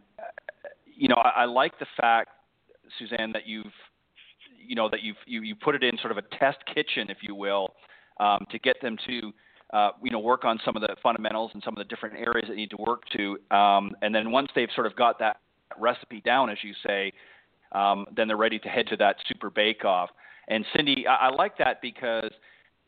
you know, I, I like the fact, Suzanne, that you've, you know, that you've, you, you put it in sort of a test kitchen, if you will, um, to get them to – uh, you know, work on some of the fundamentals and some of the different areas that need to work to. Um, and then once they've sort of got that recipe down, as you say, um, then they're ready to head to that super bake off. And Cindy, I, I like that because,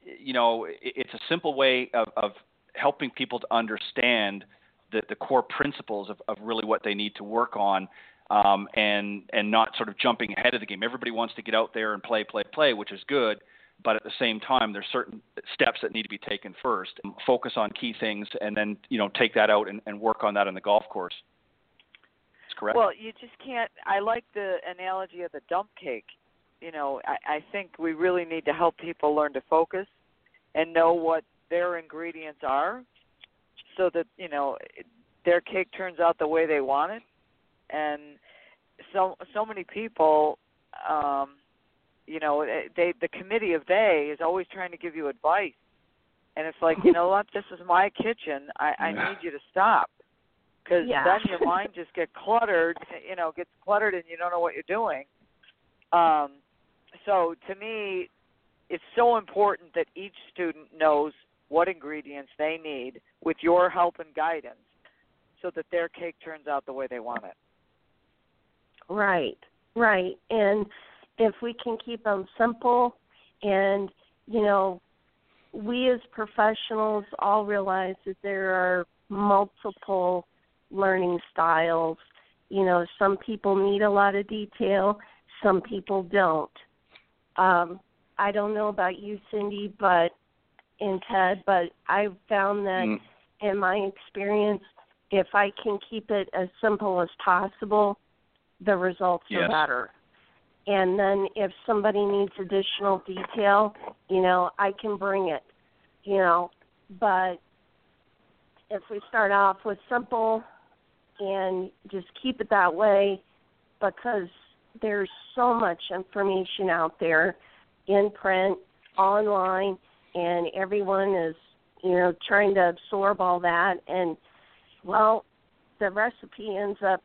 you know, it, it's a simple way of, of helping people to understand the, the core principles of, of really what they need to work on. Um, and and not sort of jumping ahead of the game. Everybody wants to get out there and play, play, play, which is good but at the same time, there's certain steps that need to be taken first. Focus on key things, and then you know take that out and, and work on that in the golf course. That's correct. Well, you just can't. I like the analogy of the dump cake. You know, I, I think we really need to help people learn to focus and know what their ingredients are, so that you know their cake turns out the way they want it. And so so many people um you know eh, they the committee of they is always trying to give you advice. And it's like you know what? This is my kitchen. I i need you to stop. Because yeah. then your mind just get cluttered you know gets cluttered and you don't know what you're doing. Um so to me it's so important that each student knows what ingredients they need with your help and guidance so that their cake turns out the way they want it. Right. Right. And if we can keep them simple and you know we as professionals all realize that there are multiple learning styles you know some people need a lot of detail some people don't um i don't know about you cindy but and ted but i've found that mm. in my experience if i can keep it as simple as possible the results yes. are better and then if somebody needs additional detail, you know, I can bring it, you know. But if we start off with simple and just keep it that way, because there's so much information out there in print, online, and everyone is, you know, trying to absorb all that. And, well, the recipe ends up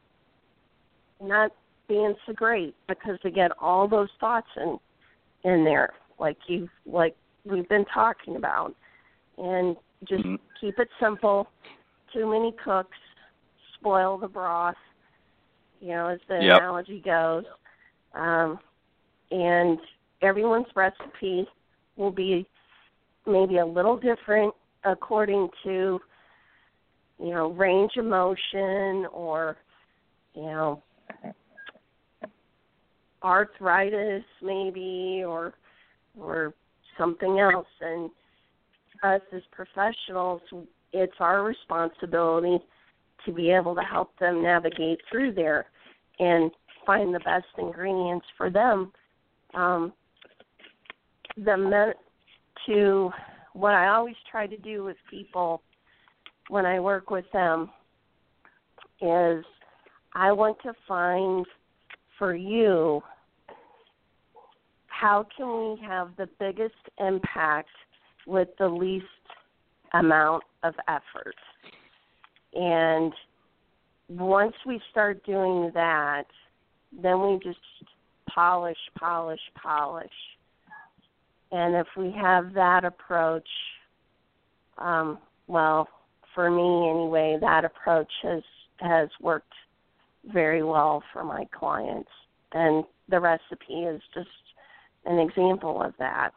not being so great because they get all those thoughts in in there, like you like we've been talking about, and just mm-hmm. keep it simple. Too many cooks spoil the broth, you know, as the yep. analogy goes. Um, and everyone's recipe will be maybe a little different according to you know range of motion or you know arthritis maybe or or something else. And us as professionals it's our responsibility to be able to help them navigate through there and find the best ingredients for them. Um the men- to what I always try to do with people when I work with them is I want to find for you how can we have the biggest impact with the least amount of effort? And once we start doing that, then we just polish, polish, polish. And if we have that approach, um, well, for me anyway, that approach has has worked very well for my clients. And the recipe is just an example of that.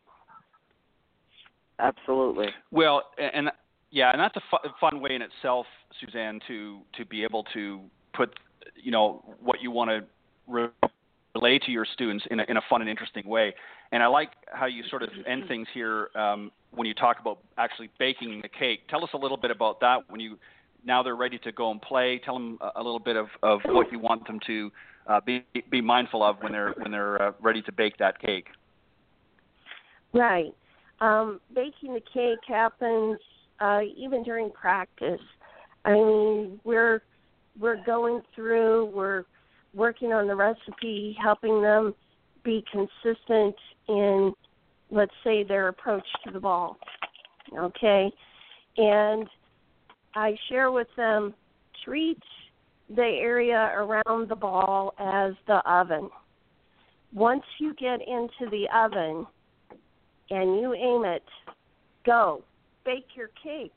Absolutely. Well, and yeah, and that's a fu- fun way in itself, Suzanne, to to be able to put you know what you want to re- relay to your students in a, in a fun and interesting way. And I like how you sort of end things here um, when you talk about actually baking the cake. Tell us a little bit about that when you now they're ready to go and play. Tell them a, a little bit of, of what you want them to uh, be be mindful of when they're when they're uh, ready to bake that cake. Right. Um, baking the cake happens uh, even during practice. I mean, we're we're going through, we're working on the recipe, helping them be consistent in, let's say, their approach to the ball. Okay, and I share with them treat the area around the ball as the oven. Once you get into the oven and you aim it, go bake your cake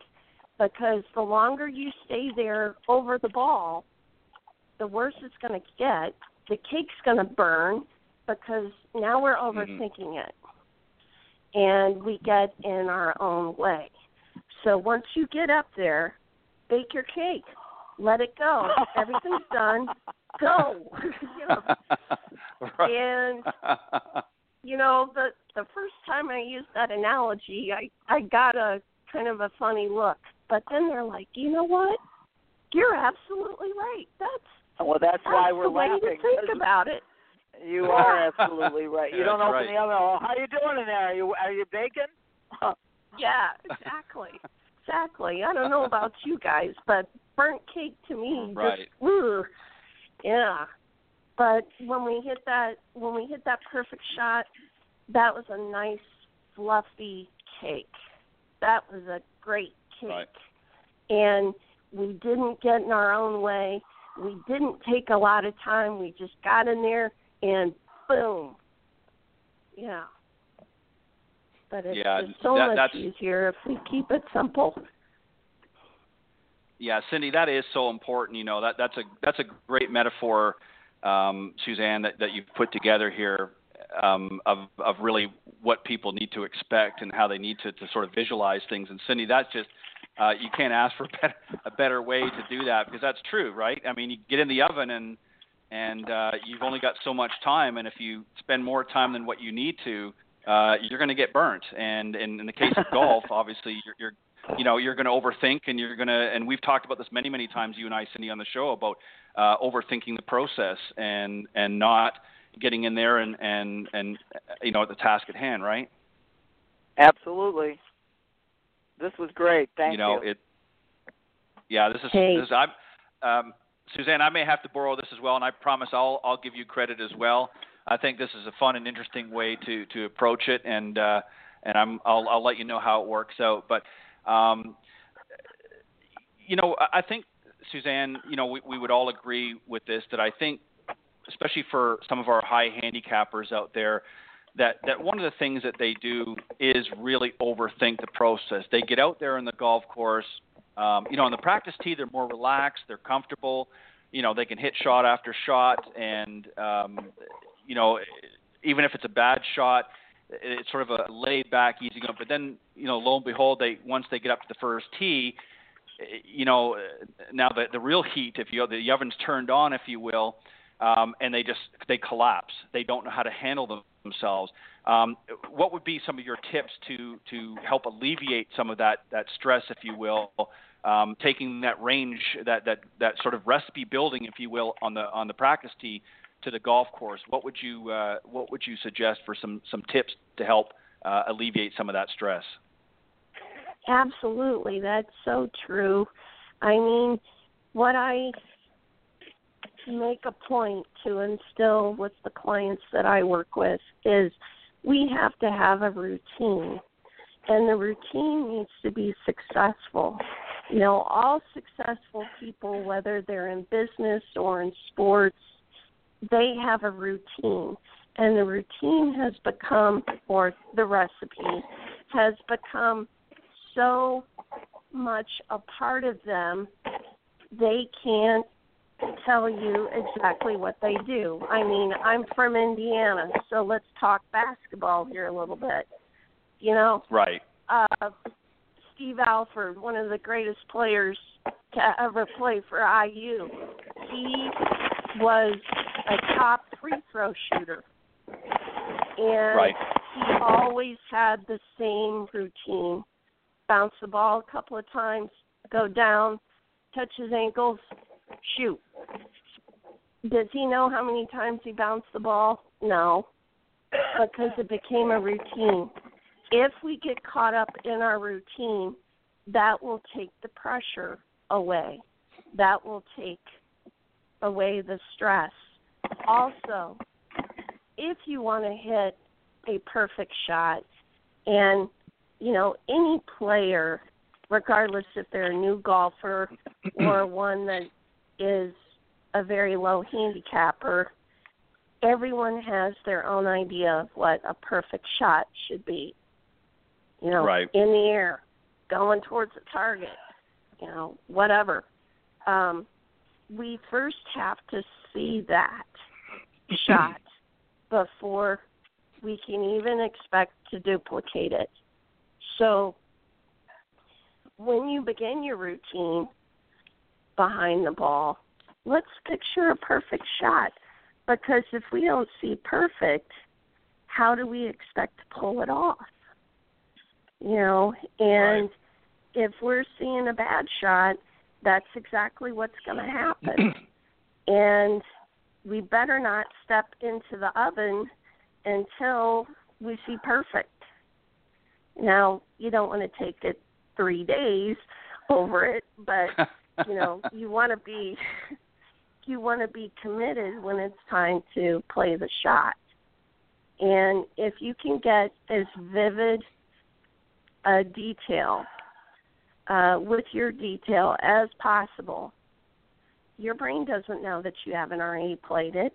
because the longer you stay there over the ball, the worse it's going to get. The cake's going to burn because now we're overthinking mm-hmm. it and we get in our own way. So once you get up there, bake your cake. Let it go. Everything's done. Go. you know. Right. And you know, the the first time I used that analogy, I I got a kind of a funny look. But then they're like, you know what? You're absolutely right. That's well, that's, that's why we're the way laughing. to think about it. You are absolutely right. You don't open right. the oven. Oh, how you doing in there? Are you are you baking? yeah, exactly. Exactly. I don't know about you guys, but burnt cake to me right. just ugh, yeah. But when we hit that when we hit that perfect shot, that was a nice fluffy cake. That was a great cake. Right. And we didn't get in our own way. We didn't take a lot of time. We just got in there and boom. Yeah. But it's Yeah, just so that- much that's- easier if we keep it simple. Yeah, Cindy, that is so important. You know that that's a that's a great metaphor, um, Suzanne, that, that you've put together here um, of of really what people need to expect and how they need to, to sort of visualize things. And Cindy, that's just uh, you can't ask for a better, a better way to do that because that's true, right? I mean, you get in the oven and and uh, you've only got so much time, and if you spend more time than what you need to, uh, you're going to get burnt. And, and in the case of golf, obviously, you're, you're you know you're going to overthink and you're going to and we've talked about this many many times you and I Cindy on the show about uh, overthinking the process and and not getting in there and and and you know at the task at hand right Absolutely. This was great. Thank you know you. it yeah this is Hey. this is, I'm um, Suzanne I may have to borrow this as well and I promise I'll I'll give you credit as well I think this is a fun and interesting way to to approach it and uh, and I'm I'll I'll let you know how it works out but um, you know, I think Suzanne, you know, we, we would all agree with this that I think, especially for some of our high handicappers out there, that that one of the things that they do is really overthink the process. They get out there in the golf course, um, you know, on the practice tee, they're more relaxed, they're comfortable, you know, they can hit shot after shot, and um, you know, even if it's a bad shot, it's sort of a laid back, easy going. But then, you know, lo and behold, they once they get up to the first tee, you know, now the the real heat, if you the oven's turned on, if you will, um, and they just they collapse. They don't know how to handle themselves. Um, what would be some of your tips to to help alleviate some of that that stress, if you will? Um, taking that range, that that that sort of recipe building, if you will, on the on the practice tee to the golf course. What would you uh, what would you suggest for some some tips to help uh, alleviate some of that stress? Absolutely, that's so true. I mean, what I make a point to instill with the clients that I work with is we have to have a routine. And the routine needs to be successful. You know, all successful people, whether they're in business or in sports, they have a routine. And the routine has become, or the recipe, has become so much a part of them, they can't tell you exactly what they do. I mean, I'm from Indiana, so let's talk basketball here a little bit. You know, Right. uh, Steve Alford, one of the greatest players to ever play for IU. He was a top free throw shooter. And Right. he always had the same routine. Bounce the ball a couple of times, go down, touch his ankles, shoot. Does he know how many times he bounced the ball? No. Because it became a routine. If we get caught up in our routine, that will take the pressure away. That will take away the stress. Also, if you want to hit a perfect shot, and you know, any player, regardless if they're a new golfer or one that is a very low handicapper, everyone has their own idea of what a perfect shot should be. You know, Right. in the air, going towards the target, you know, whatever. Um, we first have to see that shot before we can even expect to duplicate it. So when you begin your routine behind the ball, let's picture a perfect shot because if we don't see perfect, how do we expect to pull it off? You know, and Right. if we're seeing a bad shot, that's exactly what's going to happen. and we better not step into the oven until we see perfect. Now, you don't want to take it 3 days over it, but you know, you want to be you want to be committed when it's time to play the shot. And if you can get as vivid a detail uh, with your detail as possible, your brain doesn't know that you haven't already played it.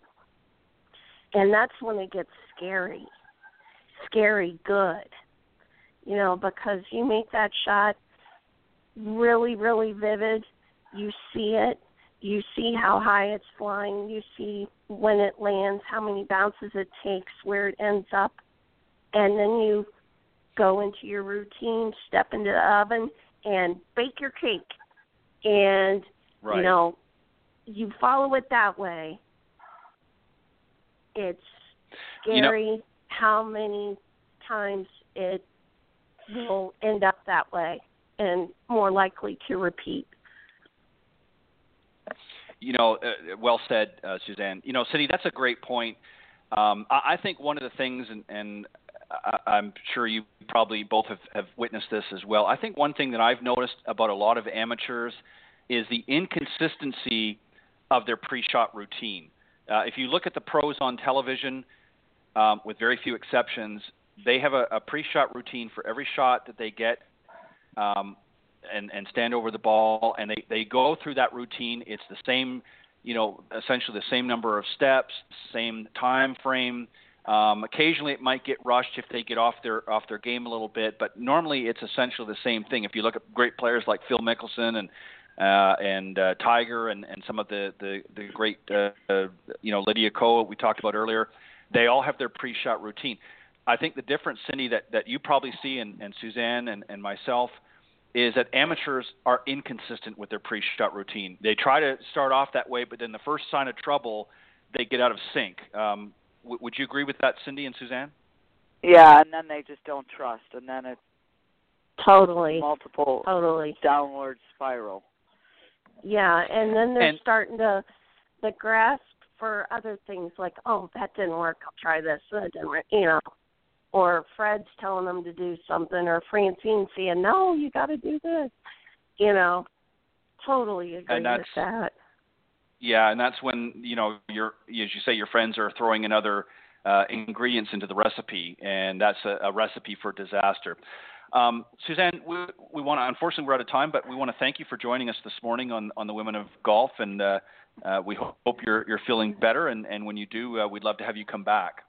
And that's when it gets scary. Scary good. You know, because you make that shot really, really vivid. You see it. You see how high it's flying. You see when it lands, how many bounces it takes, where it ends up. And then you go into your routine, step into the oven, and bake your cake. And, Right. you know, you follow it that way. It's You know- scary how many times it will end up that way and more likely to repeat. You know, uh, well said, uh, Suzanne. You know, Cindy, that's a great point. Um, I, I think one of the things, and, and I, I'm sure you probably both have, have witnessed this as well. I think one thing that I've noticed about a lot of amateurs is the inconsistency of their pre-shot routine. Uh, if you look at the pros on television, um, with very few exceptions, they have a, a pre-shot routine for every shot that they get. Um, and, and stand over the ball, and they, they go through that routine. It's the same, you know, essentially the same number of steps, same time frame. Um, occasionally, it might get rushed if they get off their off their game a little bit, but normally it's essentially the same thing. If you look at great players like Phil Mickelson and uh, and uh, Tiger and, and some of the the, the great uh, uh, you know Lydia Ko we talked about earlier, they all have their pre-shot routine. I think the difference, Cindy, that, that you probably see, and, and Suzanne and, and myself, is that amateurs are inconsistent with their pre-shot routine. They try to start off that way, but then the first sign of trouble, they get out of sync. Um, w- would you agree with that, Cindy and Suzanne? Yeah, and then they just don't trust, and then it's Totally. multiple Totally. downward spiral. Yeah, and then they're And- starting to the grasp for other things like, oh, that didn't work. I'll try this. That didn't work. You know, or Fred's telling them to do something, or Francine saying, no, you got to do this. You know, totally agree And with that. Yeah, and that's when you know your as you say your friends are throwing another uh, ingredients into the recipe, and that's a, a recipe for disaster. Um, Suzanne, we, we want to unfortunately we're out of time, but we want to thank you for joining us this morning on, on the Women of Golf, and uh, uh, we hope, hope you're you're feeling better, and, and when you do, uh, we'd love to have you come back.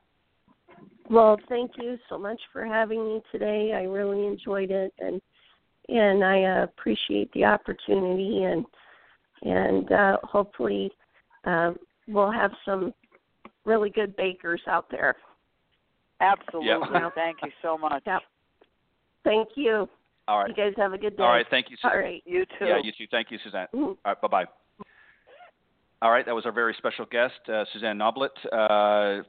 Well, thank you so much for having me today. I really enjoyed it, and and I appreciate the opportunity, and and uh, hopefully uh, we'll have some really good bakers out there. Absolutely. Yeah. Thank you so much. Yep. Thank you. All right. You guys have a good day. All right. Thank you. Suzanne. All right. You too. Yeah, you too. Thank you, Suzanne. Mhm. All right. Bye bye. All right. That was our very special guest, uh, Suzanne Noblett, uh,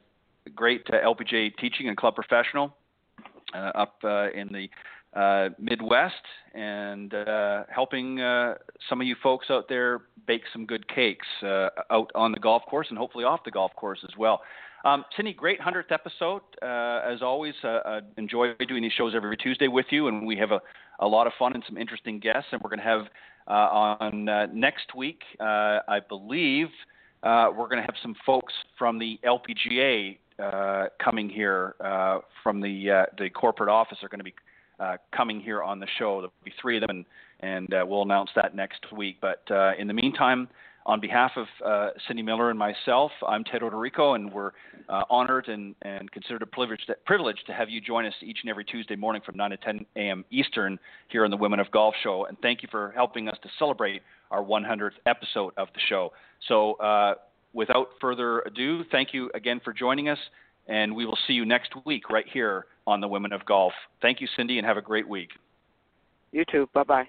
great uh, LPGA teaching and club professional uh, up uh, in the uh, Midwest and uh, helping uh, some of you folks out there bake some good cakes uh, out on the golf course and hopefully off the golf course as well. Um, Cindy, great 100th episode. Uh, as always, uh, uh, enjoy doing these shows every Tuesday with you, and we have a, a lot of fun and some interesting guests. And we're going to have on next week, I believe, we're going to have some folks from the LPGA uh, coming here uh, from the uh, the corporate office are going to be uh, coming here on the show. There'll be three of them, and, and uh, we'll announce that next week. But uh, in the meantime, on behalf of uh, Cindy Miller and myself, I'm Ted Odorico, and we're uh, honored and, and considered a privilege to, privilege to have you join us each and every Tuesday morning from 9 to 10 a.m. Eastern here on the Women of Golf Show. And thank you for helping us to celebrate our 100th episode of the show. So, uh, without further ado, thank you again for joining us, and we will see you next week right here on the Women of Golf. Thank you, Cindy, and have a great week. You too. Bye bye.